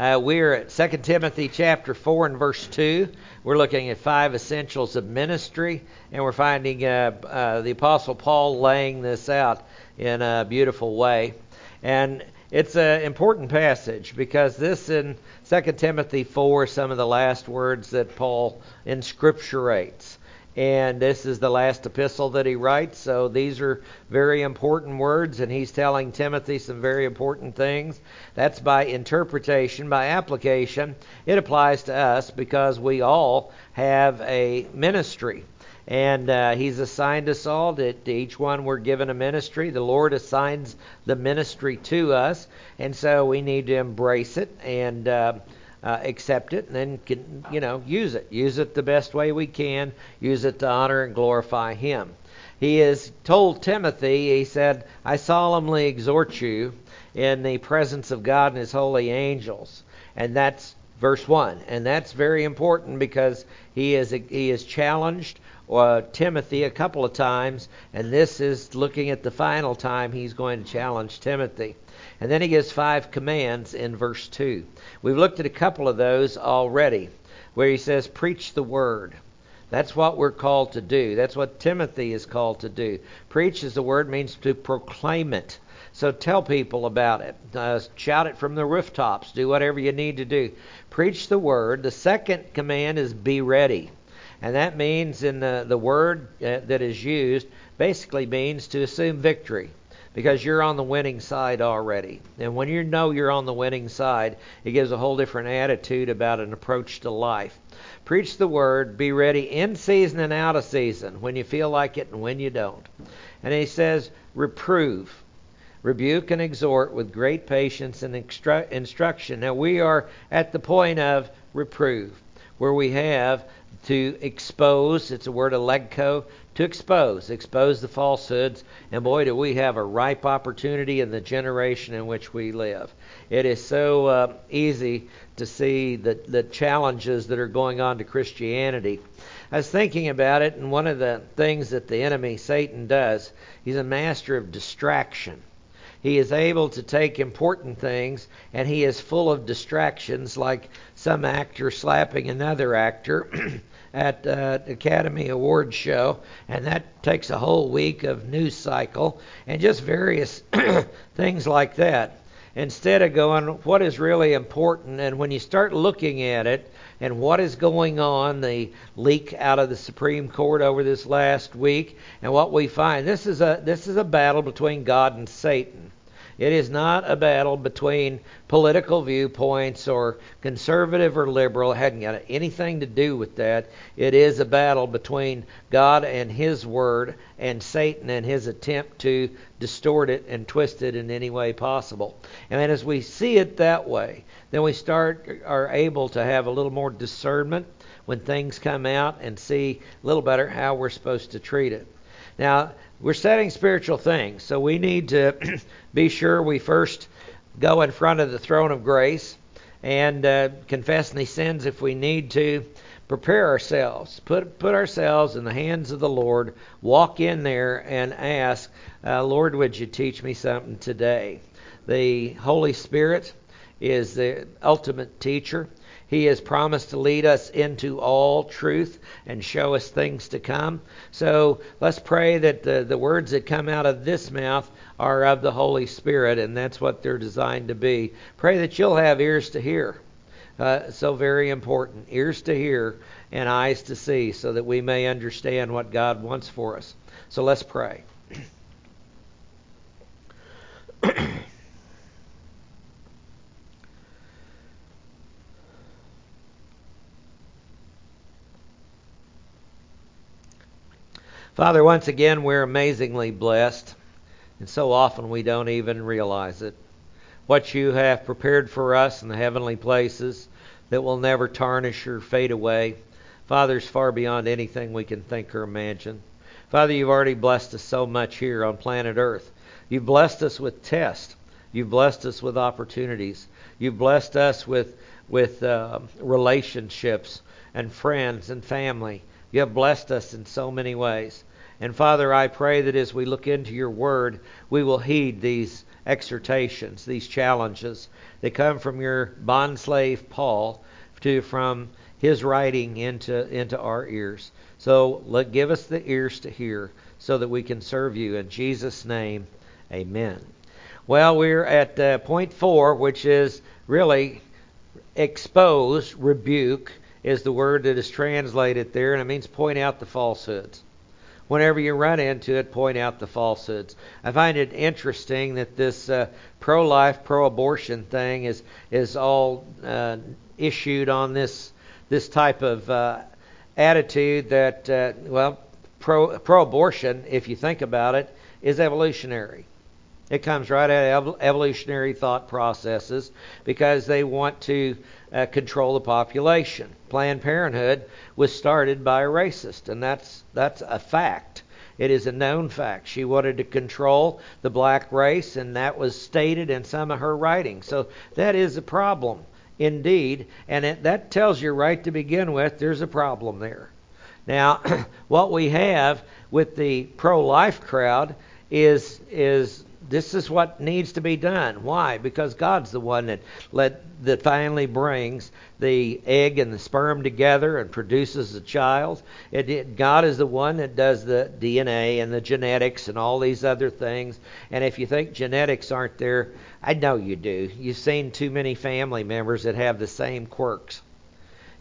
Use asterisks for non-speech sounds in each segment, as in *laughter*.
Uh, we're at 2 Timothy chapter 4 and verse 2. We're looking at five essentials of ministry, and we're finding uh, uh, the Apostle Paul laying this out in a beautiful way. And it's an important passage because this in 2 Timothy 4 some of the last words that Paul inscripturates. And this is the last epistle that he writes, so these are very important words, and he's telling Timothy some very important things. That's by interpretation, by application. It applies to us because we all have a ministry. And uh, he's assigned us all. To, to each one, we're given a ministry. The Lord assigns the ministry to us, and so we need to embrace it and uh, uh, accept it, and then can, you know use it. Use it the best way we can. Use it to honor and glorify Him. He has told Timothy. He said, "I solemnly exhort you in the presence of God and His holy angels," and that's verse one, and that's very important because he is he is challenged uh, Timothy a couple of times, and this is looking at the final time he's going to challenge Timothy. And then he gives five commands in verse 2. We've looked at a couple of those already, where he says, Preach the word. That's what we're called to do. That's what Timothy is called to do. Preach is the word means to proclaim it. So tell people about it. Uh, shout it from the rooftops. Do whatever you need to do. Preach the word. The second command is be ready. And that means in the, the word uh, that is used basically means to assume victory because you're on the winning side already. And when you know you're on the winning side, it gives a whole different attitude about an approach to life. Preach the word, be ready in season and out of season, when you feel like it and when you don't. And he says, reprove, rebuke, and exhort with great patience and instru- instruction. Now we are at the point of reprove, where we have to expose, it's a word elegko, to expose, expose the falsehoods. And boy, do we have a ripe opportunity in the generation in which we live. It is so uh, easy to see the, the challenges that are going on to Christianity. I was thinking about it, and one of the things that the enemy, Satan, does, he's a master of distraction. He is able to take important things, and he is full of distractions, like some actor slapping another actor. *clears throat* at uh, Academy Awards show, and that takes a whole week of news cycle and just various *clears throat* things like that. Instead of going, what is really important, and when you start looking at it and what is going on, the leak out of the Supreme Court over this last week, and what we find, this is a this is a battle between God and Satan. It is not a battle between political viewpoints or conservative or liberal. It hadn't got anything to do with that. It is a battle between God and His Word and Satan and his attempt to distort it and twist it in any way possible. And as we see it that way, then we start are able to have a little more discernment when things come out and see a little better how we're supposed to treat it. Now, we're setting spiritual things, so we need to *clears throat* be sure we first go in front of the throne of grace and uh, confess any sins if we need to. Prepare ourselves, put put ourselves in the hands of the Lord. Walk in there and ask, uh, Lord, would you teach me something today? The Holy Spirit is the ultimate teacher. He has promised to lead us into all truth and show us things to come. So let's pray that the, the words that come out of this mouth are of the Holy Spirit, and that's what they're designed to be. Pray that you'll have ears to hear. Uh, so very important. Ears to hear and eyes to see so that we may understand what God wants for us. So let's pray. *clears throat* Father, once again, we're amazingly blessed, and so often we don't even realize it. What you have prepared for us in the heavenly places that will never tarnish or fade away, Father, is far beyond anything we can think or imagine. Father, you've already blessed us so much here on planet Earth. You've blessed us with tests. You've blessed us with opportunities. You've blessed us with with uh, relationships and friends and family. You have blessed us in so many ways. And Father, I pray that as we look into your word, we will heed these exhortations, these challenges. They come from your bondslave Paul to from his writing into into our ears. So let give us the ears to hear so that we can serve you in Jesus name. Amen. Well, we're at uh, point 4 which is really expose, rebuke is the word that is translated there and it means point out the falsehoods whenever you run into it, point out the falsehoods. I find it interesting that this uh, pro-life, pro-abortion thing is is all uh, issued on this this type of uh, attitude that uh, well, pro pro-abortion, if you think about it, is evolutionary. It comes right out of evolutionary thought processes because they want to uh, control the population. Planned Parenthood was started by a racist, and that's that's a fact. It is a known fact. She wanted to control the black race, and that was stated in some of her writings. So that is a problem indeed, and it, that tells you right to begin with there's a problem there. Now, *clears throat* what we have with the pro-life crowd is is this is what needs to be done. Why? Because God's the one that let that finally brings the egg and the sperm together and produces the child. It, it, God is the one that does the DNA and the genetics and all these other things. And if you think genetics aren't there, I know you do. You've seen too many family members that have the same quirks.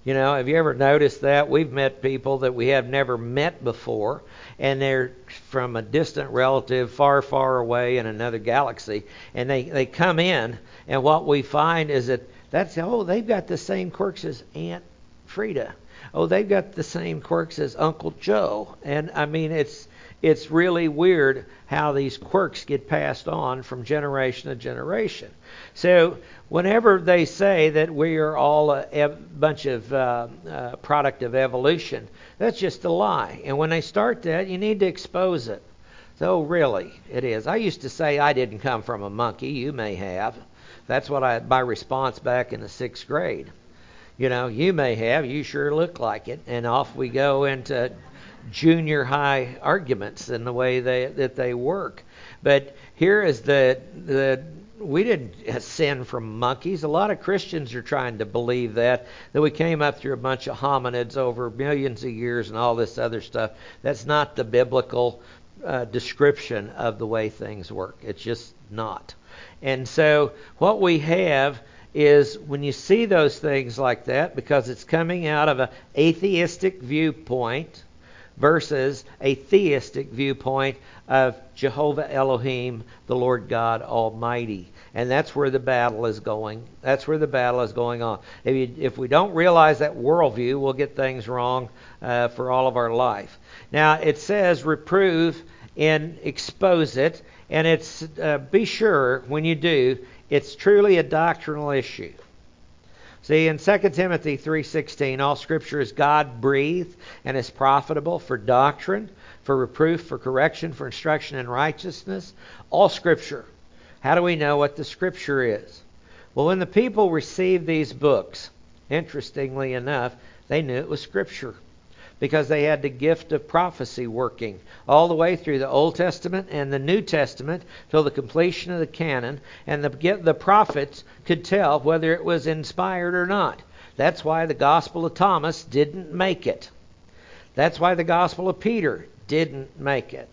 You know, have you ever noticed that? We've met people that we have never met before, and they're from a distant relative far, far away in another galaxy, and they, they come in, and what we find is that that's, oh, they've got the same quirks as Aunt Frida. Oh, they've got the same quirks as Uncle Joe. And I mean, it's it's really weird how these quirks get passed on from generation to generation. So, whenever they say that we are all a, a bunch of uh, uh, product of evolution, that's just a lie. And when they start that, you need to expose it. So, really, it is. I used to say I didn't come from a monkey. You may have. That's what I my response back in the sixth grade. You know, you may have. You sure look like it. And off we go into junior high arguments in the way they, that they work. But here is the the we didn't sin from monkeys. A lot of Christians are trying to believe that that we came up through a bunch of hominids over millions of years and all this other stuff. That's not the biblical uh, description of the way things work. It's just not. And so what we have is when you see those things like that, because it's coming out of an atheistic viewpoint versus a theistic viewpoint of Jehovah Elohim, the Lord God Almighty. And that's where the battle is going. That's where the battle is going on. If, you, if we don't realize that worldview, we'll get things wrong uh, for all of our life. Now, it says reprove and expose it. And it's uh, be sure when you do, it's truly a doctrinal issue. See, in 2 Timothy 3:16, all scripture is God-breathed and is profitable for doctrine, for reproof, for correction, for instruction in righteousness. All scripture. How do we know what the scripture is? Well, when the people received these books, interestingly enough, they knew it was scripture because they had the gift of prophecy working all the way through the Old Testament and the New Testament till the completion of the canon, and the, the prophets could tell whether it was inspired or not. That's why the Gospel of Thomas didn't make it. That's why the Gospel of Peter didn't make it.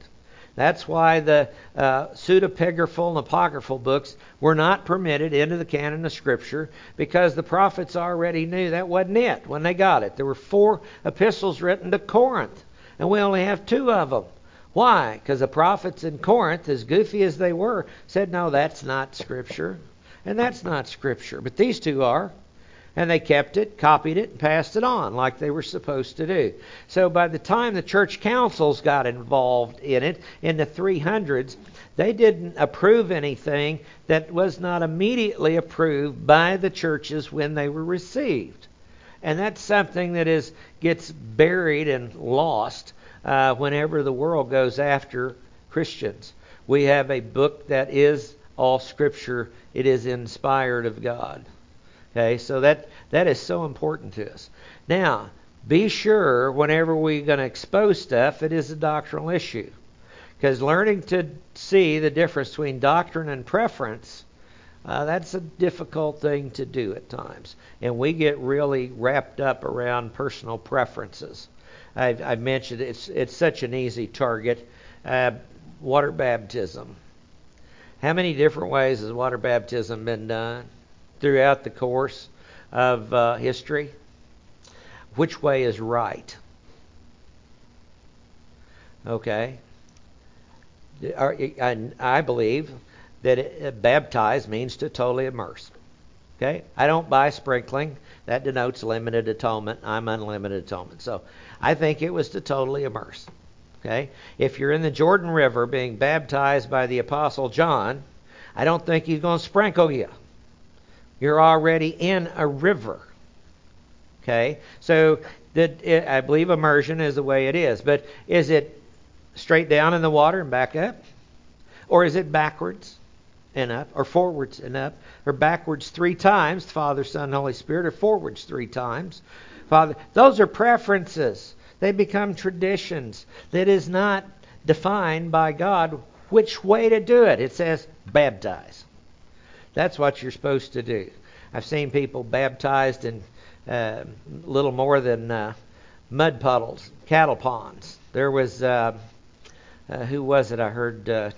That's why the uh, pseudepigraphal and apocryphal books were not permitted into the canon of Scripture because the prophets already knew that wasn't it when they got it. There were four epistles written to Corinth, and we only have two of them. Why? Because the prophets in Corinth, as goofy as they were, said, no, that's not Scripture. And that's not Scripture. But these two are and they kept it, copied it, and passed it on like they were supposed to do. So by the time the church councils got involved in it in the 300s, they didn't approve anything that was not immediately approved by the churches when they were received. And that's something that is gets buried and lost uh, whenever the world goes after Christians. We have a book that is all Scripture. It is inspired of God. Okay, so that that is so important to us. Now, be sure whenever we're going to expose stuff, it is a doctrinal issue. Because learning to see the difference between doctrine and preference, uh, that's a difficult thing to do at times. And we get really wrapped up around personal preferences. I've, I've mentioned it's, it's such an easy target. Uh, water baptism. How many different ways has water baptism been done throughout the course of uh, history? Which way is right? Okay. I believe that it, baptize means to totally immerse. Okay? I don't buy sprinkling. That denotes limited atonement. I'm unlimited atonement. So I think it was to totally immerse. Okay? If you're in the Jordan River being baptized by the Apostle John, I don't think he's going to sprinkle you. You're already in a river. Okay? So that I believe immersion is the way it is. But is it straight down in the water and back up? Or is it backwards and up? Or forwards and up? Or backwards three times, Father, Son, Holy Spirit, or forwards three times? Father, those are preferences. They become traditions. That is not defined by God which way to do it. It says baptize. That's what you're supposed to do. I've seen people baptized in uh, little more than uh, mud puddles, cattle ponds. There was uh, uh, who was it? I heard uh,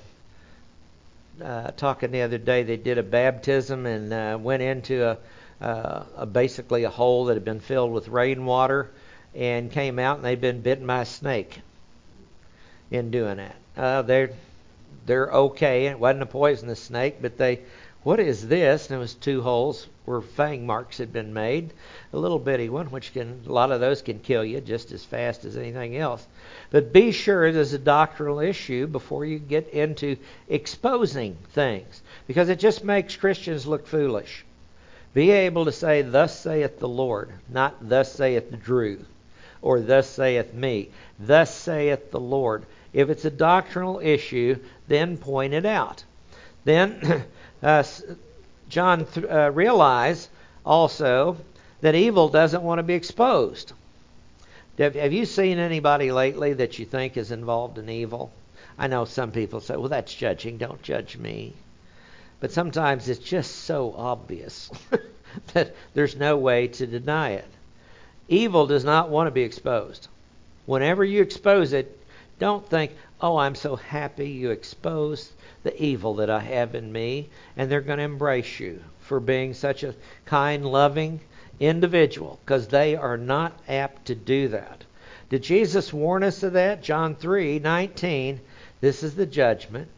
uh, talking the other day. They did a baptism and uh, went into a, uh, a basically a hole that had been filled with rainwater, and came out and they'd been bitten by a snake. In doing that, uh, they're they're okay. It wasn't a poisonous snake, but they what is this? And it was two holes where fang marks had been made, a little bitty one, which can a lot of those can kill you just as fast as anything else. But be sure there's a doctrinal issue before you get into exposing things, because it just makes Christians look foolish. Be able to say, "Thus saith the Lord," not "Thus saith Drew," or "Thus saith me." Thus saith the Lord. If it's a doctrinal issue, then point it out. Then *clears throat* uh, John th- uh, realized also that evil doesn't want to be exposed. Have, have you seen anybody lately that you think is involved in evil? I know some people say, well, that's judging. Don't judge me. But sometimes it's just so obvious *laughs* that there's no way to deny it. Evil does not want to be exposed. Whenever you expose it, don't think, oh, I'm so happy you exposed the evil that I have in me, and they're going to embrace you for being such a kind, loving individual, because they are not apt to do that. Did Jesus warn us of that? John 3 19. This is the judgment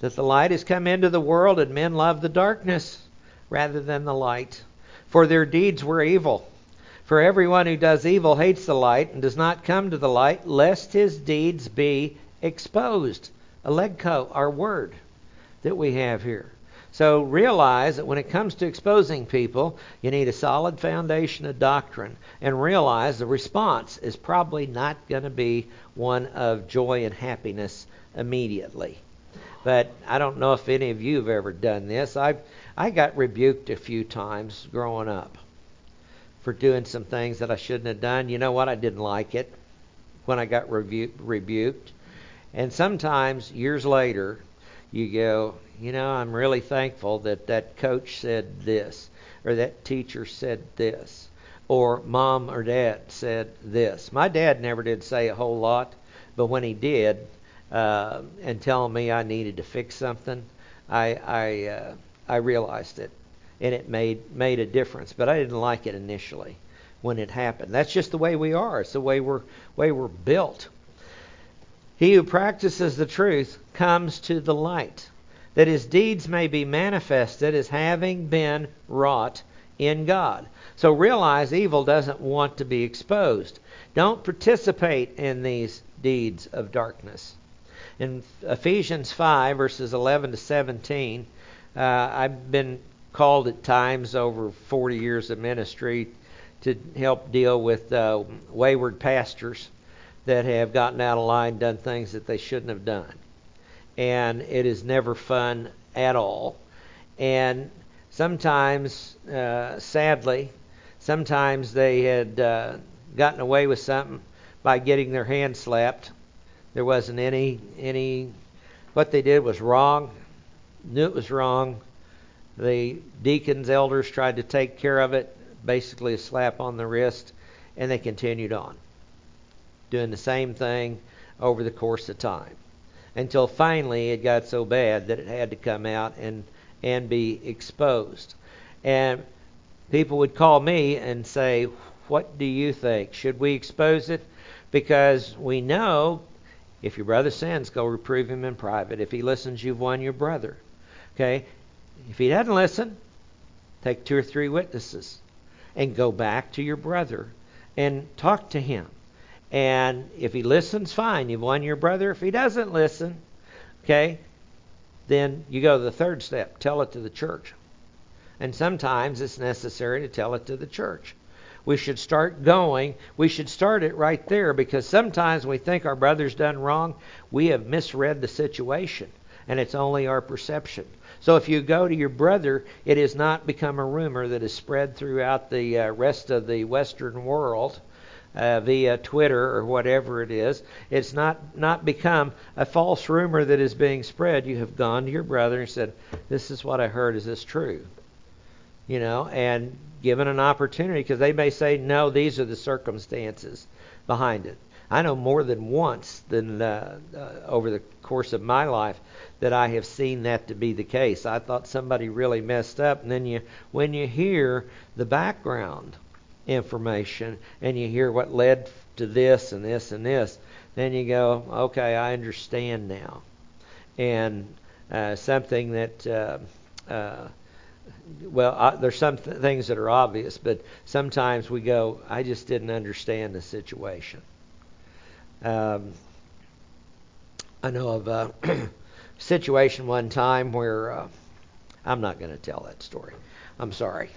that the light has come into the world, and men love the darkness rather than the light, for their deeds were evil. For everyone who does evil hates the light and does not come to the light, lest his deeds be exposed. Elegko, our word that we have here. So realize that when it comes to exposing people, you need a solid foundation of doctrine and realize the response is probably not going to be one of joy and happiness immediately. But I don't know if any of you have ever done this. I've I got rebuked a few times growing up for doing some things that I shouldn't have done. You know what? I didn't like it when I got rebu- rebuked. And sometimes, years later, you go, you know, I'm really thankful that that coach said this, or that teacher said this, or mom or dad said this. My dad never did say a whole lot, but when he did, uh, and telling me I needed to fix something, I I uh, I realized it and it made made a difference. But I didn't like it initially when it happened. That's just the way we are. It's the way we're way we're built. He who practices the truth comes to the light, that his deeds may be manifested as having been wrought in God. So realize evil doesn't want to be exposed. Don't participate in these deeds of darkness. In Ephesians 5, verses 11 to 17, uh, I've been called at times over 40 years of ministry to help deal with uh, wayward pastors that have gotten out of line, done things that they shouldn't have done. And it is never fun at all. And sometimes, uh, sadly, sometimes they had uh, gotten away with something by getting their hand slapped. There wasn't any any what they did was wrong. Knew it was wrong. The deacons, elders tried to take care of it, basically a slap on the wrist, and they continued on, doing the same thing over the course of time. Until finally it got so bad that it had to come out and, and be exposed. And people would call me and say, What do you think? Should we expose it? Because we know if your brother sins, go reprove him in private. If he listens, you've won your brother. Okay? If he doesn't listen, take two or three witnesses and go back to your brother and talk to him. And if he listens, fine, you've won your brother. If he doesn't listen, okay, then you go to the third step tell it to the church. And sometimes it's necessary to tell it to the church. We should start going. We should start it right there because sometimes we think our brother's done wrong. We have misread the situation, and it's only our perception. So if you go to your brother, it has not become a rumor that is spread throughout the uh, rest of the Western world. Uh, via Twitter or whatever it is. It's not not become a false rumor that is being spread. You have gone to your brother and said, "This is what I heard. Is this true?" You know, and given an opportunity because they may say, "No, these are the circumstances behind it." I know more than once than uh, uh, over the course of my life that I have seen that to be the case. I thought somebody really messed up, and then you, when you hear the background information and you hear what led to this and this and this, then you go, okay, I understand now. And uh, something that, uh, uh, well, uh, there's some th- things that are obvious, but sometimes we go, I just didn't understand the situation. Um, I know of a *clears throat* situation one time where uh, I'm not going to tell that story. I'm sorry.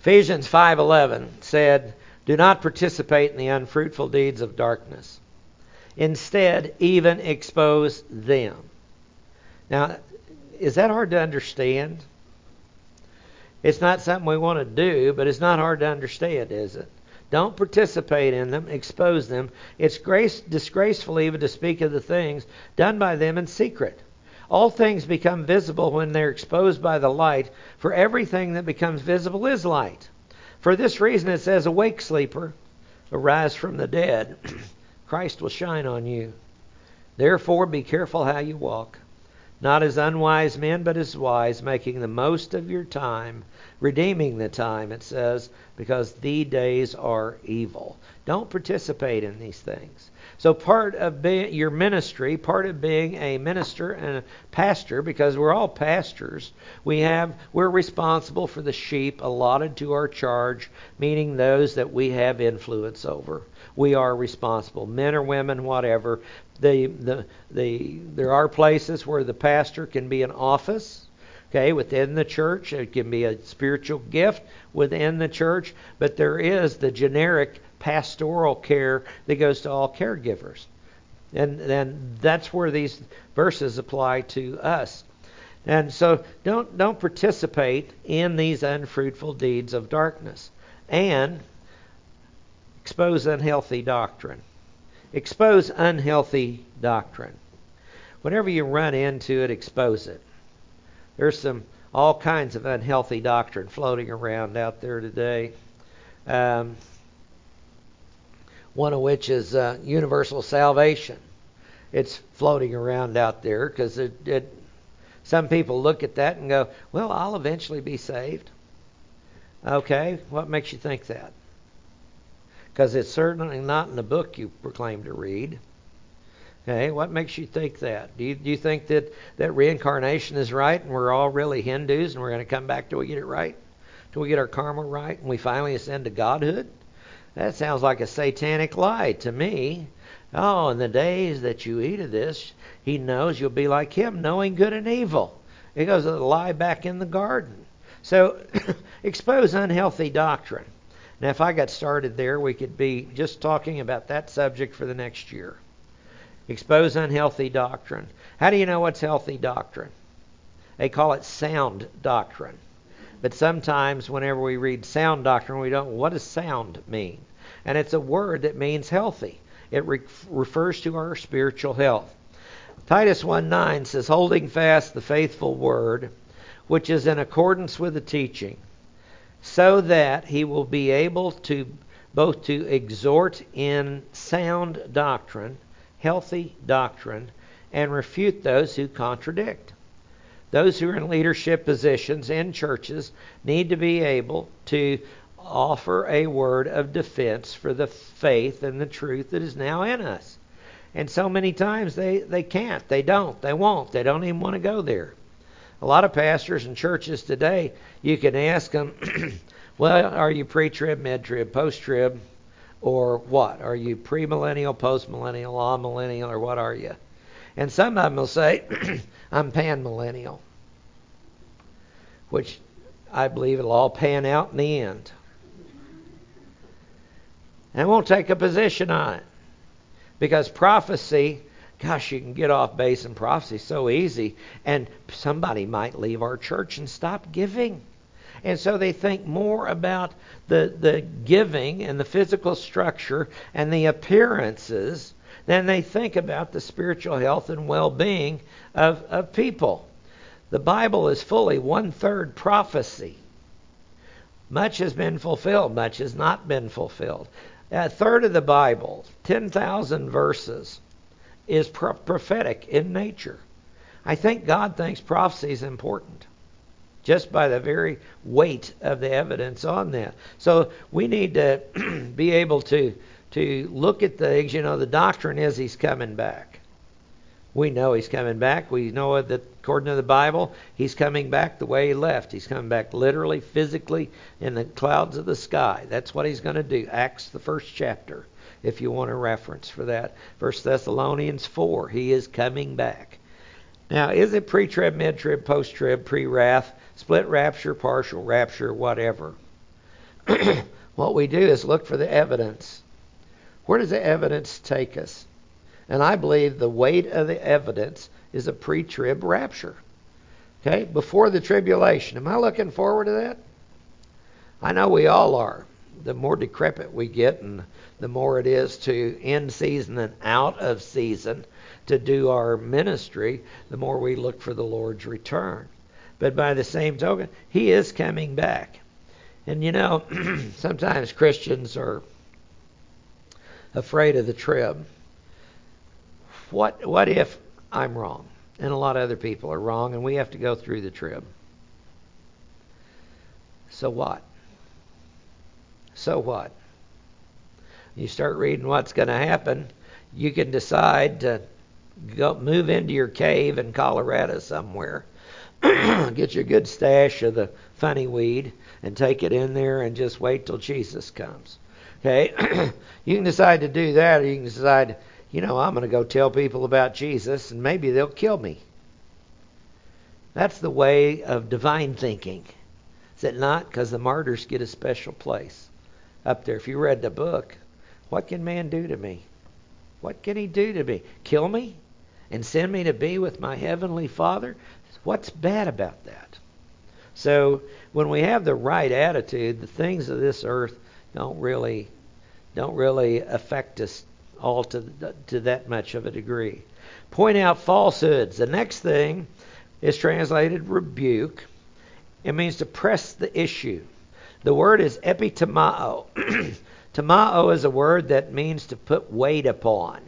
Ephesians 5:11 said, "Do not participate in the unfruitful deeds of darkness. Instead, even expose them." Now, is that hard to understand? It's not something we want to do, but it's not hard to understand, is it? Don't participate in them, expose them. It's grace, disgraceful even to speak of the things done by them in secret. All things become visible when they're exposed by the light, for everything that becomes visible is light. For this reason it says, Awake, sleeper, arise from the dead. *clears throat* Christ will shine on you. Therefore, be careful how you walk, not as unwise men, but as wise, making the most of your time, redeeming the time, it says, because the days are evil. Don't participate in these things. So part of being your ministry, part of being a minister and a pastor, because we're all pastors, we have we're responsible for the sheep allotted to our charge, meaning those that we have influence over. We are responsible, men or women, whatever. The the the there are places where the pastor can be an office okay, within the church. It can be a spiritual gift within the church, but there is the generic pastoral care that goes to all caregivers. And then that's where these verses apply to us. And so don't don't participate in these unfruitful deeds of darkness. And expose unhealthy doctrine. Expose unhealthy doctrine. Whenever you run into it, expose it. There's some all kinds of unhealthy doctrine floating around out there today. Um, one of which is uh, universal salvation. It's floating around out there because it, it, some people look at that and go, well, I'll eventually be saved. Okay, what makes you think that? Because it's certainly not in the book you proclaim to read. Okay, what makes you think that? Do you, do you think that, that reincarnation is right and we're all really Hindus and we're going to come back till we get it right? Till we get our karma right and we finally ascend to godhood? That sounds like a satanic lie to me. Oh, in the days that you eat of this, he knows you'll be like him, knowing good and evil. It goes to lie back in the garden. So *coughs* expose unhealthy doctrine. Now, if I got started there, we could be just talking about that subject for the next year. Expose unhealthy doctrine. How do you know what's healthy doctrine? They call it sound doctrine. But sometimes, whenever we read sound doctrine, we don't. What does sound mean? And it's a word that means healthy. it re- refers to our spiritual health. Titus 1 9 says, Holding fast the faithful word, which is in accordance with the teaching, so that he will be able to both to exhort in sound doctrine, healthy doctrine, and refute those who contradict. Those who are in leadership positions in churches need to be able to offer a word of defense for the faith and the truth that is now in us. And so many times they, they can't, they don't, they won't, they don't even want to go there. A lot of pastors and churches today, you can ask them, *clears throat* well, are you pre trib, mid trib, post trib, or what? Are you premillennial, postmillennial, amillennial, or what are you? And some of them will say, *clears throat* I'm panmillennial, which I believe it'll all pan out in the end. And won't take a position on it. Because prophecy, gosh, you can get off base in prophecy so easy. And somebody might leave our church and stop giving. And so they think more about the, the giving and the physical structure and the appearances than they think about the spiritual health and well being of, of people. The Bible is fully one third prophecy. Much has been fulfilled, much has not been fulfilled. A third of the Bible, 10,000 verses, is pro- prophetic in nature. I think God thinks prophecy is important just by the very weight of the evidence on that. So we need to *clears throat* be able to to look at things. You know, the doctrine is He's coming back. We know He's coming back. We know that according to the Bible, He's coming back the way He left. He's coming back literally, physically, in the clouds of the sky. That's what He's going to do. Acts, the first chapter, if you want a reference for that. First Thessalonians 4, He is coming back. Now, is it pre trib, mid trib, post trib, pre wrath, split rapture, partial rapture, whatever? *clears throat* what we do is look for the evidence. Where does the evidence take us? And I believe the weight of the evidence is a pre trib rapture. Okay? Before the tribulation. Am I looking forward to that? I know we all are. The more decrepit we get and the more it is to end season and out of season to do our ministry, the more we look for the Lord's return. But by the same token, He is coming back. And you know, *clears throat* sometimes Christians are afraid of the trib what what if I'm wrong and a lot of other people are wrong and we have to go through the trib? So what? So what? You start reading what's going to happen, you can decide to go move into your cave in Colorado somewhere. *clears throat* Get your good stash of the funny weed and take it in there and just wait till Jesus comes. Okay? *clears throat* you can decide to do that or you can decide you know, I'm going to go tell people about Jesus and maybe they'll kill me. That's the way of divine thinking. Is it not? Because the martyrs get a special place up there. If you read the book, what can man do to me? What can he do to me? Kill me? And send me to be with my heavenly Father? What's bad about that? So when we have the right attitude, the things of this earth don't really don't really affect us all to, to that much of a degree. Point out falsehoods. The next thing is translated rebuke. It means to press the issue. The word is epitomao. *clears throat* Tomao is a word that means to put weight upon,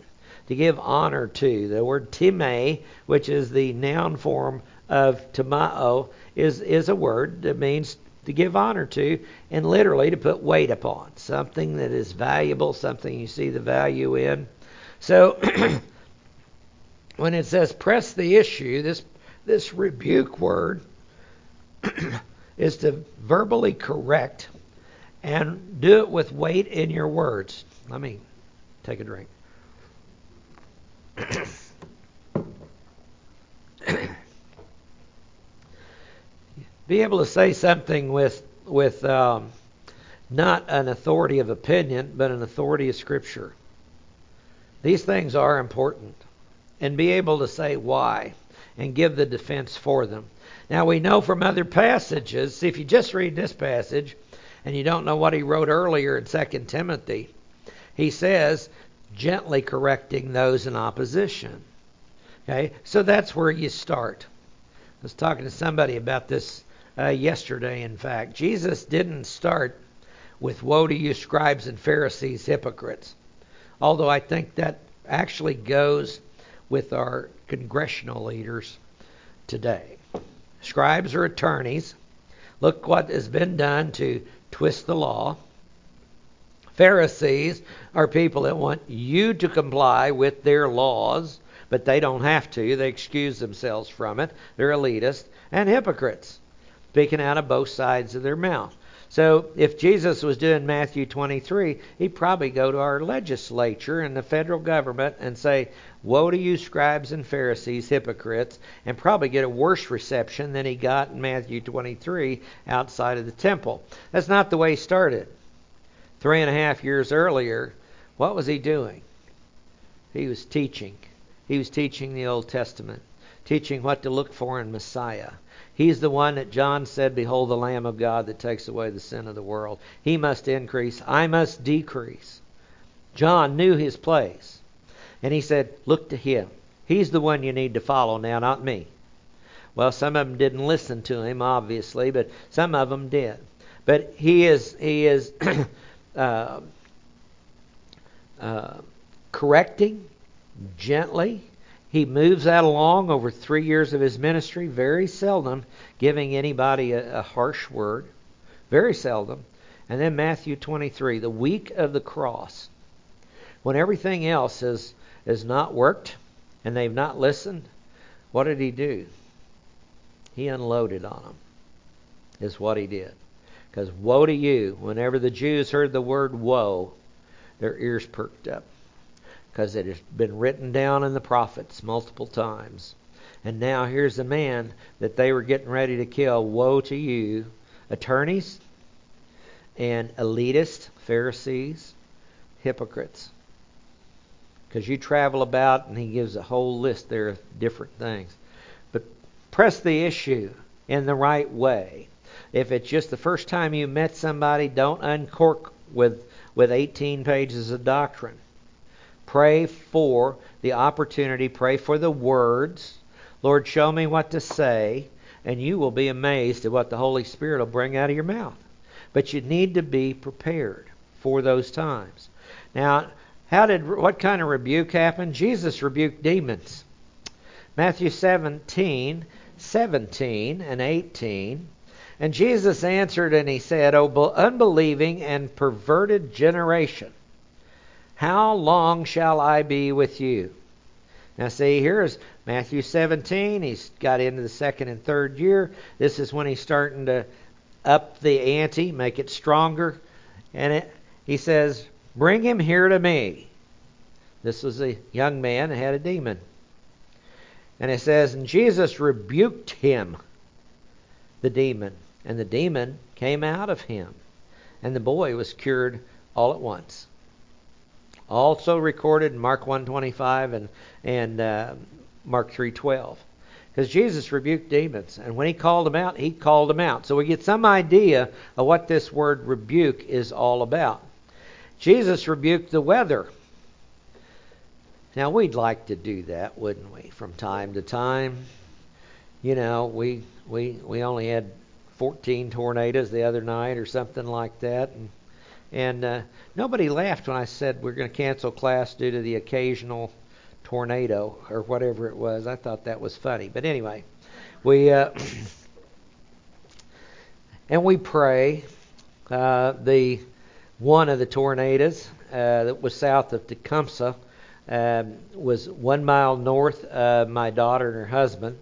to give honor to. The word time, which is the noun form of tomao, is, is a word that means to give honor to, and literally to put weight upon. Something that is valuable, something you see the value in. So *clears throat* when it says press the issue, this this rebuke word *clears throat* is to verbally correct and do it with weight in your words. Let me take a drink. *clears throat* be able to say something with with um, not an authority of opinion, but an authority of Scripture. These things are important, and be able to say why and give the defense for them. Now we know from other passages. If you just read this passage and you don't know what he wrote earlier in Second Timothy, he says gently correcting those in opposition. Okay, so that's where you start. I was talking to somebody about this uh, yesterday, in fact. Jesus didn't start with Woe to you, scribes and Pharisees, hypocrites. Although I think that actually goes with our congressional leaders today. Scribes are attorneys. Look what has been done to twist the law. Pharisees are people that want you to comply with their laws, but they don't have to. They excuse themselves from it. They're elitist. And hypocrites, speaking out of both sides of their mouth. So if Jesus was doing Matthew 23, he'd probably go to our legislature and the federal government and say, Woe to you, scribes and Pharisees, hypocrites, and probably get a worse reception than he got in Matthew 23 outside of the temple. That's not the way he started. Three and a half years earlier, what was he doing? He was teaching. He was teaching the Old Testament, teaching what to look for in Messiah. He's the one that John said, Behold the Lamb of God that takes away the sin of the world. He must increase, I must decrease. John knew his place. And he said, Look to him. He's the one you need to follow now, not me. Well, some of them didn't listen to him, obviously, but some of them did. But he is he is *clears throat* uh, uh, correcting gently he moves that along over three years of his ministry, very seldom giving anybody a, a harsh word. Very seldom. And then Matthew 23, the week of the cross, when everything else has, has not worked and they've not listened, what did he do? He unloaded on them, is what he did. Because woe to you, whenever the Jews heard the word woe, their ears perked up because it has been written down in the prophets multiple times. And now here's a man that they were getting ready to kill. Woe to you, attorneys and elitist Pharisees, hypocrites. Because you travel about, and he gives a whole list there of different things. But press the issue in the right way. If it's just the first time you met somebody, don't uncork with, with 18 pages of doctrine. Pray for the opportunity, pray for the words. Lord, show me what to say, and you will be amazed at what the Holy Spirit will bring out of your mouth. But you need to be prepared for those times. Now, how did what kind of rebuke happen? Jesus rebuked demons. Matthew 17, 17 and 18. And Jesus answered and he said, O unbelieving and perverted generation, how long shall I be with you? Now, see, here's Matthew 17. He's got into the second and third year. This is when he's starting to up the ante, make it stronger. And it, he says, Bring him here to me. This was a young man that had a demon. And it says, And Jesus rebuked him, the demon. And the demon came out of him. And the boy was cured all at once also recorded in Mark 1:25 and and uh, Mark 3:12. Because Jesus rebuked demons, and when he called them out, he called them out. So we get some idea of what this word rebuke is all about. Jesus rebuked the weather. Now we'd like to do that, wouldn't we, from time to time? You know, we we we only had 14 tornadoes the other night or something like that, and and uh, nobody laughed when I said we're going to cancel class due to the occasional tornado or whatever it was. I thought that was funny. But anyway, we uh, *clears throat* and we pray. Uh, the one of the tornadoes uh, that was south of Tecumseh um, was one mile north of my daughter and her husband,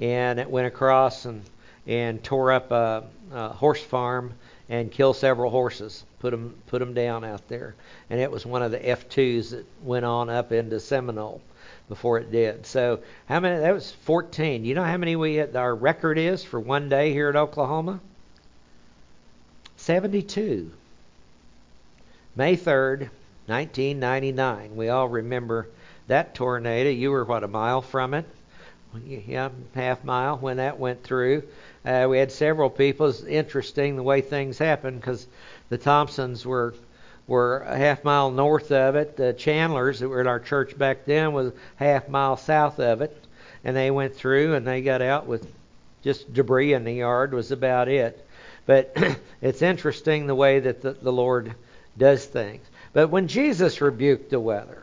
and it went across and and tore up a, a horse farm and kill several horses put them put them down out there. And it was one of the F2s that went on up into Seminole before it did. So how many? That was 14. You know how many we had, our record is for one day here at Oklahoma? 72. May 3rd, 1999. We all remember that tornado. You were what a mile from it? Yeah, half mile when that went through. Uh, we had several people. It's interesting the way things happen because the Thompsons were were a half mile north of it. The Chandlers that were in our church back then was half mile south of it, and they went through and they got out with just debris in the yard was about it. But *clears throat* it's interesting the way that the, the Lord does things. But when Jesus rebuked the weather,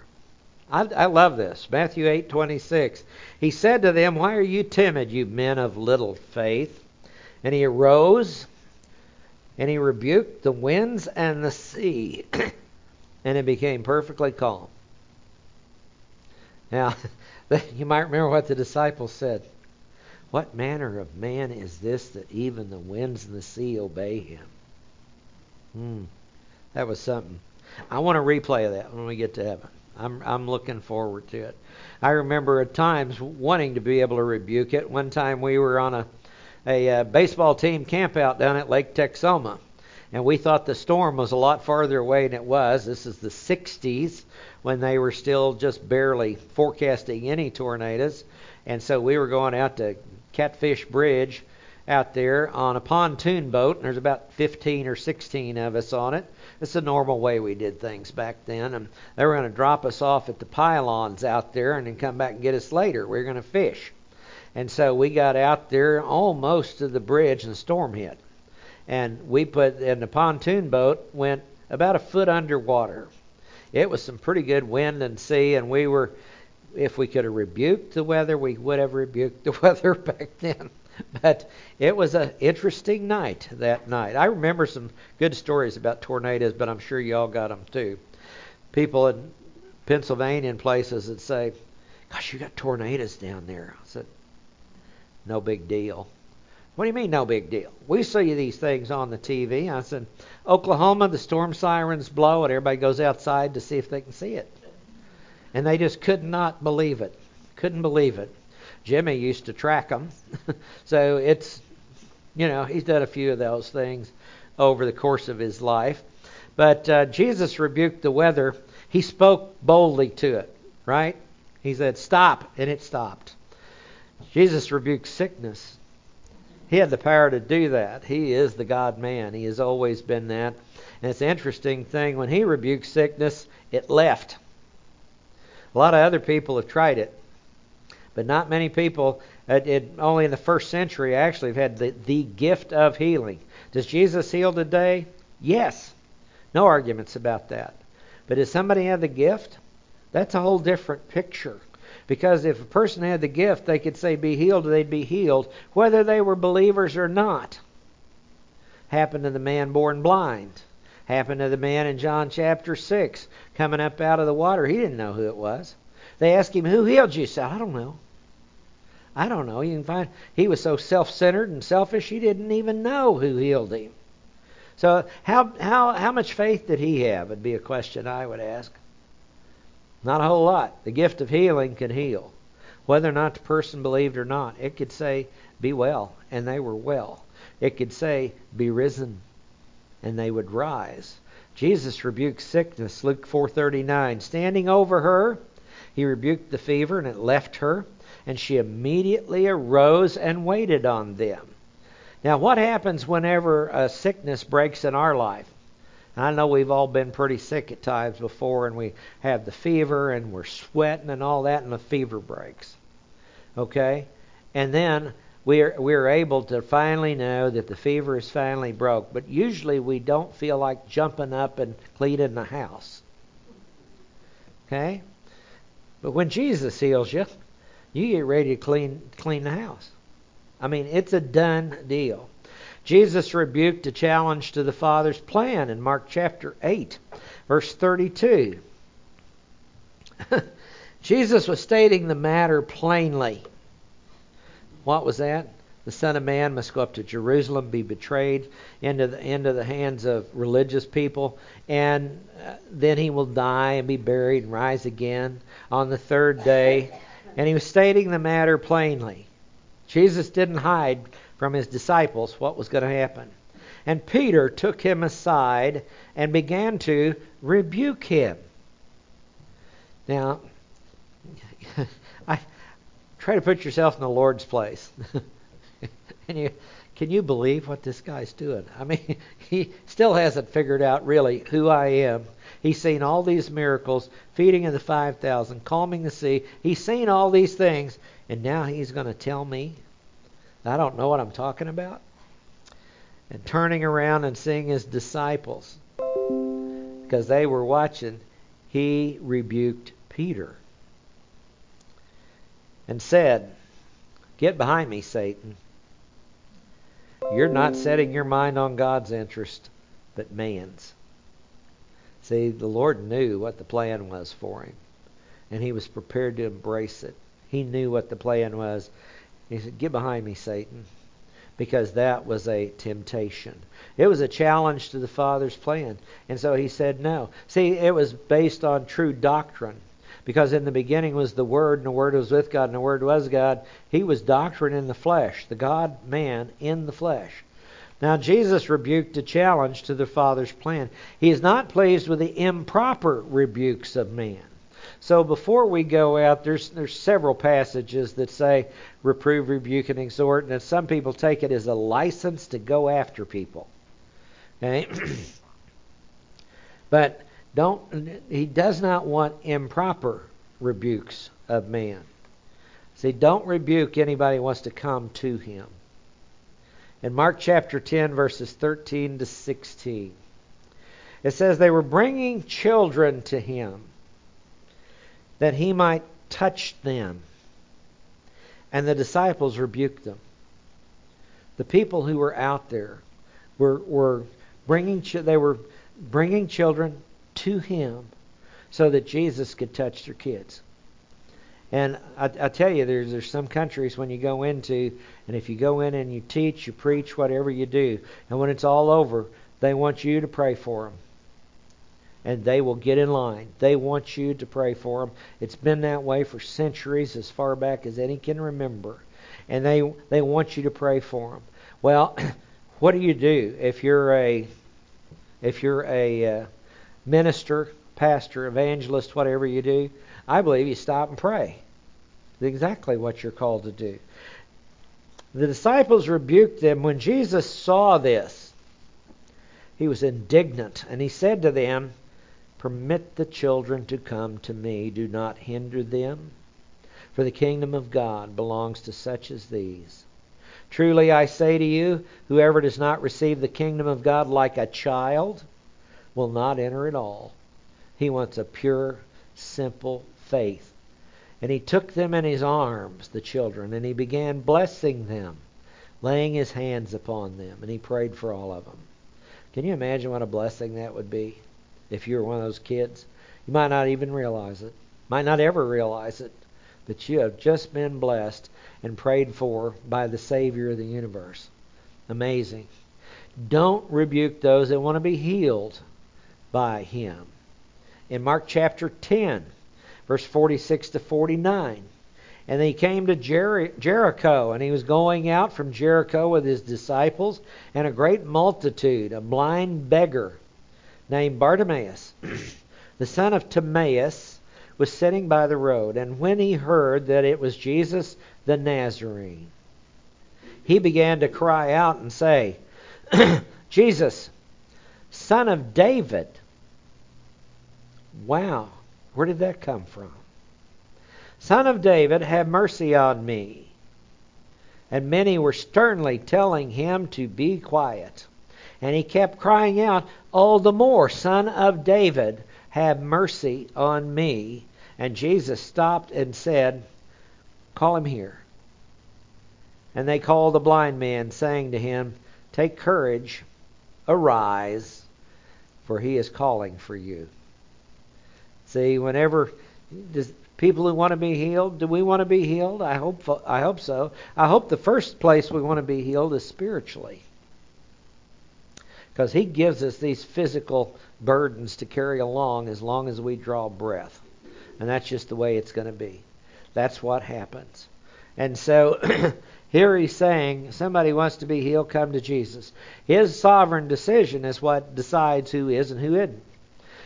I, I love this. Matthew 8:26. He said to them, "Why are you timid, you men of little faith?" And he arose and he rebuked the winds and the sea, *clears throat* and it became perfectly calm. Now, *laughs* you might remember what the disciples said. What manner of man is this that even the winds and the sea obey him? Hmm. That was something. I want to replay that when we get to heaven. I'm I'm looking forward to it. I remember at times wanting to be able to rebuke it. One time we were on a a uh, baseball team camp out down at Lake Texoma, and we thought the storm was a lot farther away than it was. This is the 60s when they were still just barely forecasting any tornadoes, and so we were going out to Catfish Bridge out there on a pontoon boat, and there's about 15 or 16 of us on it. It's the normal way we did things back then. And they were going to drop us off at the pylons out there and then come back and get us later. We were going to fish. And so we got out there almost to the bridge and the storm hit. And we put, and the pontoon boat went about a foot underwater. It was some pretty good wind and sea, and we were, if we could have rebuked the weather, we would have rebuked the *laughs* weather back then. but it was an interesting night that night. I remember some good stories about tornadoes, but I'm sure y'all got them too. People in Pennsylvania and places that say, "Gosh, you got tornadoes down there." I said, "No big deal." What do you mean, no big deal? We see these things on the TV. I said, Oklahoma, the storm sirens blow, and everybody goes outside to see if they can see it. And they just could not believe it. Couldn't believe it. Jimmy used to track them. *laughs* so it's, you know, he's done a few of those things over the course of his life. But uh, Jesus rebuked the weather. He spoke boldly to it, right? He said, Stop, and it stopped. Jesus rebuked sickness. He had the power to do that. He is the God man. He has always been that. And it's an interesting thing. When he rebuked sickness, it left. A lot of other people have tried it. But not many people, it, it, only in the first century, actually have had the, the gift of healing. Does Jesus heal today? Yes. No arguments about that. But does somebody have the gift? That's a whole different picture. Because if a person had the gift, they could say, be healed, they'd be healed, whether they were believers or not. Happened to the man born blind. Happened to the man in John chapter 6 coming up out of the water. He didn't know who it was. They asked him, Who healed you? He said, I don't know. I don't know. You can find he was so self-centered and selfish he didn't even know who healed him. So how how how much faith did he have? Would be a question I would ask. Not a whole lot. The gift of healing can heal. Whether or not the person believed or not, it could say, Be well, and they were well. It could say, Be risen, and they would rise. Jesus rebuked sickness, Luke 4:39. Standing over her, he rebuked the fever, and it left her and she immediately arose and waited on them. Now, what happens whenever a sickness breaks in our life? I know we've all been pretty sick at times before, and we have the fever, and we're sweating and all that, and the fever breaks. Okay? And then we're, we're able to finally know that the fever is finally broke. But usually we don't feel like jumping up and cleaning the house. Okay? But when Jesus heals you, you get ready to clean clean the house. I mean, it's a done deal. Jesus rebuked a challenge to the Father's plan in Mark chapter 8, verse 32. *laughs* Jesus was stating the matter plainly. What was that? The Son of Man must go up to Jerusalem, be betrayed into the into the hands of religious people, and uh, then he will die and be buried and rise again on the third day. And he was stating the matter plainly. Jesus didn't hide from his disciples what was going to happen. And Peter took him aside and began to rebuke him. Now, *laughs* I try to put yourself in the Lord's place. *laughs* and you, can you believe what this guy's doing? I mean, *laughs* he still hasn't figured out really who I am He's seen all these miracles, feeding of the 5,000, calming the sea. He's seen all these things, and now he's going to tell me I don't know what I'm talking about? And turning around and seeing his disciples, because they were watching, he rebuked Peter and said, Get behind me, Satan. You're not setting your mind on God's interest, but man's. See, the Lord knew what the plan was for him, and he was prepared to embrace it. He knew what the plan was. He said, Get behind me, Satan, because that was a temptation. It was a challenge to the Father's plan. And so he said no. See, it was based on true doctrine. Because in the beginning was the Word, and the Word was with God, and the Word was God. He was doctrine in the flesh, the God man in the flesh. Now, Jesus rebuked a challenge to the Father's plan. He is not pleased with the improper rebukes of man. So before we go out, there's there's several passages that say reprove, rebuke, and exhort, and some people take it as a license to go after people. Okay, *clears throat* but don't he does not want improper rebukes of man. See, don't rebuke anybody who wants to come to him. In Mark chapter 10, verses 13 to 16, it says, They were bringing children to him that he might touch them. And the disciples rebuked them. The people who were out there were, were bringing they were bringing children to him so that Jesus could touch their kids. And I, I tell you, there's there's some countries when you go into, and if you go in and you teach, you preach, whatever you do, and when it's all over, they want you to pray for them and they will get in line. They want you to pray for them. It's been that way for centuries, as far back as any can remember, and they they want you to pray for them. Well, *clears throat* what do you do if you're a if you're a uh, minister, pastor, evangelist, whatever you do? I believe you stop and pray. Exactly what you're called to do. The disciples rebuked them when Jesus saw this. He was indignant, and he said to them, Permit the children to come to me. Do not hinder them. For the kingdom of God belongs to such as these. Truly I say to you, whoever does not receive the kingdom of God like a child will not enter at all. He wants a pure, simple faith. And he took them in his arms, the children, and he began blessing them, laying his hands upon them, and he prayed for all of them. Can you imagine what a blessing that would be? If you're one of those kids. You might not even realize it, might not ever realize it, but you have just been blessed and prayed for by the Savior of the universe. Amazing. Don't rebuke those that want to be healed by Him. In Mark chapter 10, verse 46 to 49, and he came to Jer- Jericho, and he was going out from Jericho with his disciples and a great multitude, a blind beggar named Bartimaeus, *clears throat* the son of Timaeus, was sitting by the road. And when he heard that it was Jesus the Nazarene, he began to cry out and say, *clears throat* Jesus, son of David. Wow, where did that come from? Son of David, have mercy on me. And many were sternly telling him to be quiet. And he kept crying out, All the more, Son of David, have mercy on me. And Jesus stopped and said, Call him here. And they called the blind man, saying to him, Take courage, arise, for he is calling for you. See, whenever people who want to be healed, do we want to be healed? I hope I hope so. I hope the first place we want to be healed is spiritually because He gives us these physical burdens to carry along as long as we draw breath. And that's just the way it's going to be. That's what happens. And so *clears throat* here he's saying somebody wants to be healed, come to Jesus. His sovereign decision is what decides who is and who isn't.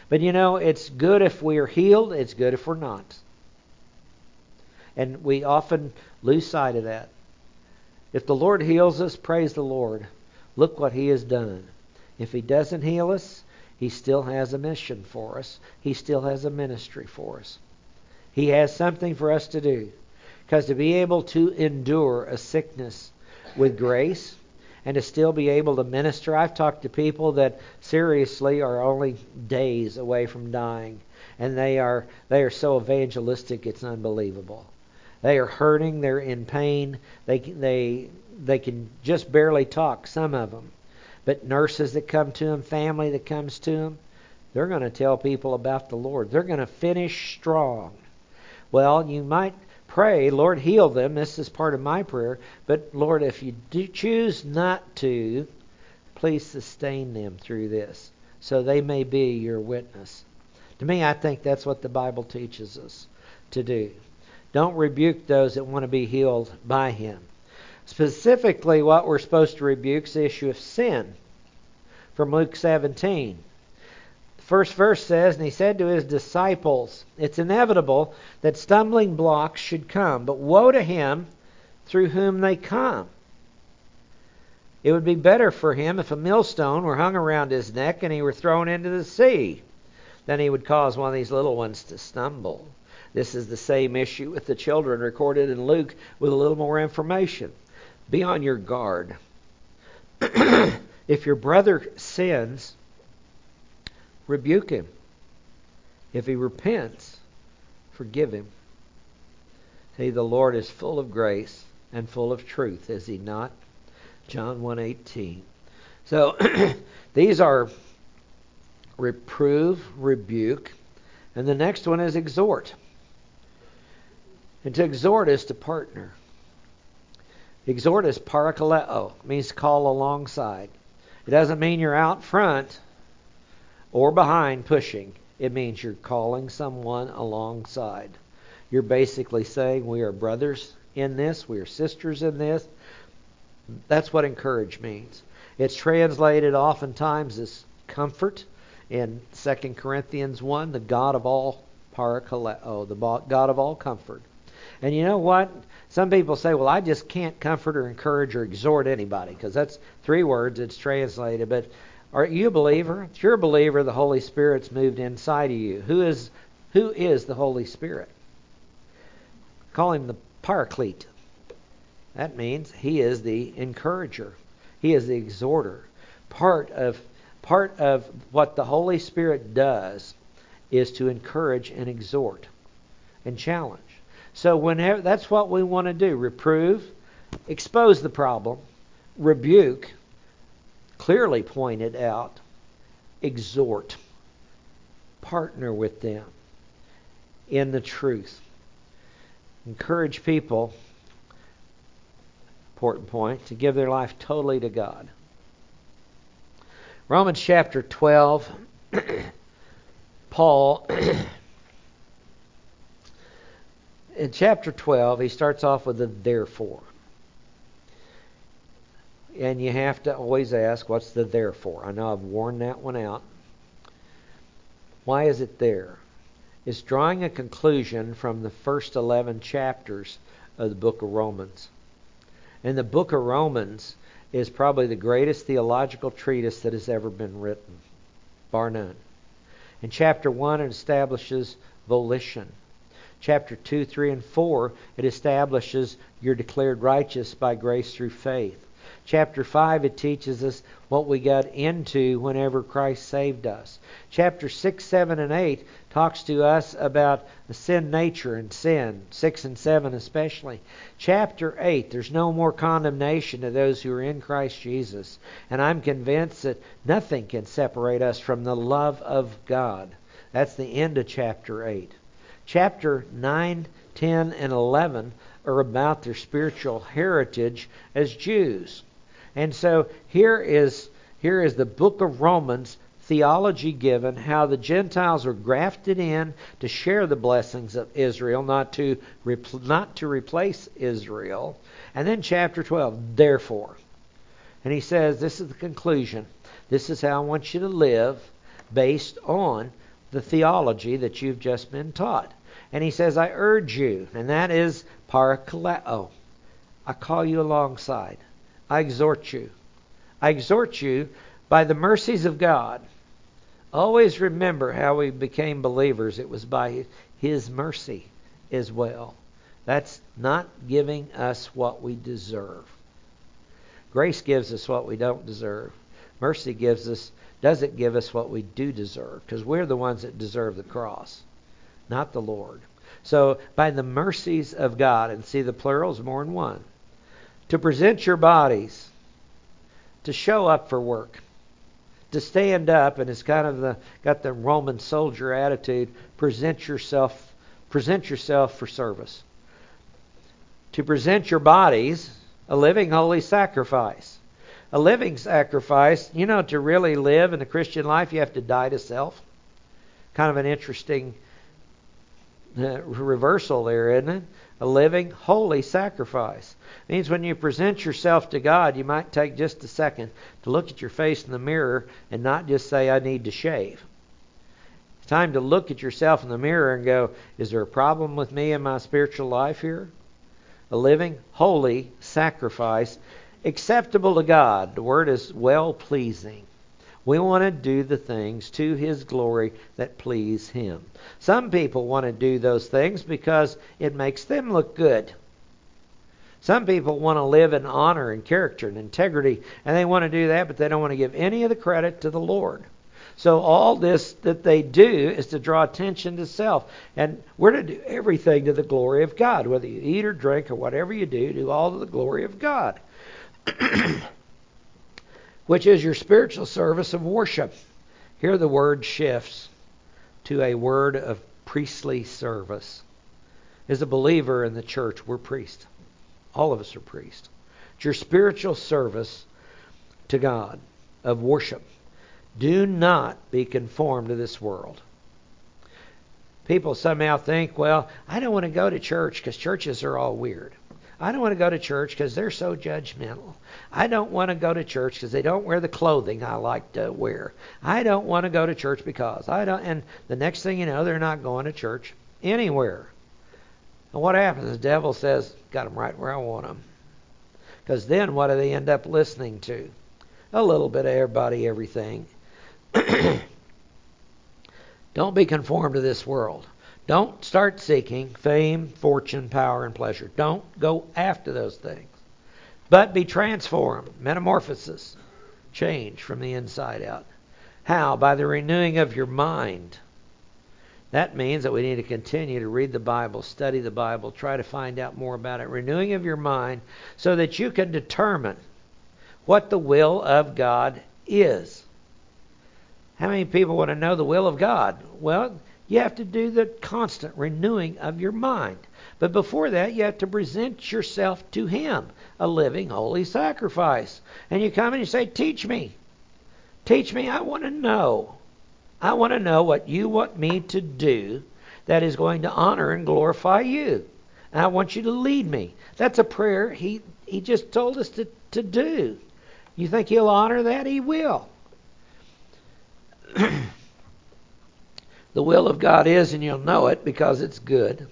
But you know, it's good if we are healed, it's good if we're not. And we often lose sight of that. If the Lord heals us, praise the Lord. Look what He has done. If He doesn't heal us, He still has a mission for us. He still has a ministry for us. He has something for us to do. Because to be able to endure a sickness with grace and to still be able to minister, I've talked to people that seriously are only days away from dying, and they are they are so evangelistic it's unbelievable. They are hurting, they're in pain, they they they can just barely talk. Some of them, but nurses that come to them, family that comes to them, they're going to tell people about the Lord. They're going to finish strong. Well, you might pray, Lord, heal them. This is part of my prayer. But Lord, if you do choose not to, please sustain them through this so they may be your witness. To me, I think that's what the Bible teaches us to do. Don't rebuke those that want to be healed by Him. Specifically, what we're supposed to rebuke is the issue of sin from Luke 17 The first verse says, And he said to his disciples, It's inevitable that stumbling blocks should come, but woe to him through whom they come. It would be better for him if a millstone were hung around his neck and he were thrown into the sea than he would cause one of these little ones to stumble. This is the same issue with the children recorded in Luke with a little more information. Be on your guard. *clears throat* if your brother sins, rebuke him. If he repents, forgive him. See, the Lord is full of grace and full of truth, is he not? John 1:18. So *clears throat* these are reprove, rebuke, and the next one is exhort. And to exhort is to partner. Exhort is parakaleo, means call alongside. It doesn't mean you're out front or behind pushing, it means you're calling someone alongside. You're basically saying, We are brothers in this, we are sisters in this. That's what encourage means. It's translated oftentimes as comfort in 2 Corinthians 1, the God of all parakaleo, the God of all comfort. And you know what? Some people say, well, I just can't comfort or encourage or exhort anybody because that's three words it's translated. But are you a believer? If you're a believer, the Holy Spirit's moved inside of you. Who is who is the Holy Spirit? Call him the Paraclete. That means he is the encourager. He is the exhorter. Part of part of what the Holy Spirit does is to encourage and exhort and challenge. So whenever that's what we want to do, reprove, expose the problem, rebuke, clearly point it out, exhort, partner with them in the truth. Encourage people, important point, to give their life totally to God. Romans chapter 12, *clears throat* Paul, *clears throat* in chapter 12, he starts off with a therefore. And you have to always ask, what's the therefore? I know I've worn that one out. Why is it there? It's drawing a conclusion from the first 11 chapters of the book of Romans. And the book of Romans is probably the greatest theological treatise that has ever been written, bar none. In chapter 1, it establishes volition. Chapter 2, 3, and 4, it establishes you're declared righteous by grace through faith chapter 5, it teaches us what we got into whenever Christ saved us. Chapter 6, 7, and 8 talks to us about the sin nature and sin, 6 and 7 especially. Chapter 8, there's no more condemnation to those who are in Christ Jesus. And I'm convinced that nothing can separate us from the love of God. That's the end of chapter 8. Chapter 9, 10, and 11 are about their spiritual heritage as Jews. And so here is here is the book of Romans theology given how the Gentiles are grafted in to share the blessings of Israel, not to not to replace Israel. And then chapter 12, therefore. And he says this is the conclusion. This is how I want you to live based on the theology that you've just been taught. And he says, I urge you, and that is parakaleo. I call you alongside. I exhort you. I exhort you by the mercies of God Always remember how we became believers. It was by His mercy as well. That's not giving us what we deserve. Grace gives us what we don't deserve. Mercy gives us doesn't give us what we do deserve because we're the ones that deserve the cross, not the Lord. So by the mercies of God, and see the plural is more than one, to present your bodies, to show up for work, to stand up, and it's kind of the got the Roman soldier attitude. Present yourself, present yourself for service. To present your bodies a living holy sacrifice. A living sacrifice, you know, to really live in the Christian life, you have to die to self. Kind of an interesting Uh, reversal there, isn't it? A living, holy sacrifice. It means when you present yourself to God, you might take just a second to look at your face in the mirror and not just say, I need to shave. It's time to look at yourself in the mirror and go, Is there a problem with me in my spiritual life here? A living, holy sacrifice acceptable to God. The word is well pleasing. We want to do the things to His glory that please Him. Some people want to do those things because it makes them look good. Some people want to live in honor and character and integrity, and they want to do that, but they don't want to give any of the credit to the Lord. So all this that they do is to draw attention to self. And we're to do everything to the glory of God. Whether you eat or drink or whatever you do, do all to the glory of God. *clears throat* which is your spiritual service of worship. Here the word shifts to a word of priestly service. As a believer in the church, we're priests. All of us are priests. It's your spiritual service to God of worship. Do not be conformed to this world. People somehow think, well, I don't want to go to church because churches are all weird. I don't want to go to church because they're so judgmental. I don't want to go to church because they don't wear the clothing I like to wear. I don't want to go to church because I don't. And the next thing you know, they're not going to church anywhere. And what happens? The devil says, "Got them right where I want them." Because then, what do they end up listening to? A little bit of everybody, everything. *clears throat* don't be conformed to this world. Don't start seeking fame, fortune, power, and pleasure. Don't go after those things. But be transformed, metamorphosis, change from the inside out. How? By the renewing of your mind. That means that we need to continue to read the Bible, study the Bible, try to find out more about it. Renewing of your mind so that you can determine what the will of God is. How many people want to know the will of God? Well, you have to do the constant renewing of your mind. But before that, you have to present yourself to Him, a living, holy sacrifice. And you come and you say, Teach me. Teach me. I want to know. I want to know what you want me to do that is going to honor and glorify you. And I want you to lead me. That's a prayer He, he just told us to, to do. You think He'll honor that? He will. *clears throat* the will of God is, and you'll know it because it's good.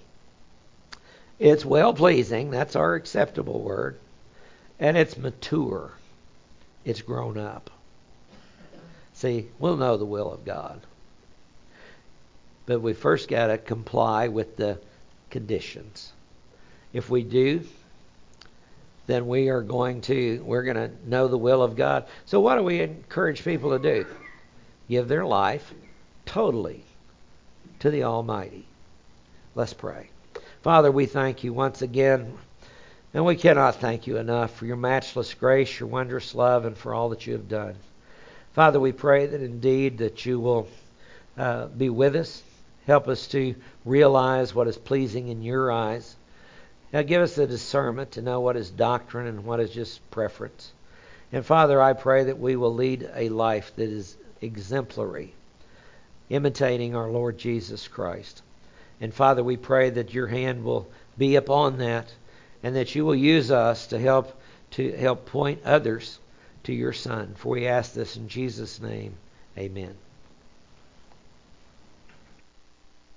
It's well pleasing. That's our acceptable word. And it's mature. It's grown up. See, we'll know the will of God. But we first got to comply with the conditions. If we do, then we are going to we're going to know the will of God. So what do we encourage people to do? Give their life totally to the Almighty. Let's pray. Father, we thank you once again, and we cannot thank you enough for your matchless grace, your wondrous love, and for all that you have done. Father, we pray that indeed that you will uh, be with us, help us to realize what is pleasing in your eyes. Now give us the discernment to know what is doctrine and what is just preference. And Father, I pray that we will lead a life that is exemplary imitating our Lord Jesus Christ. And Father, we pray that your hand will be upon that and that you will use us to help to help point others to your son. For we ask this in Jesus' name. Amen.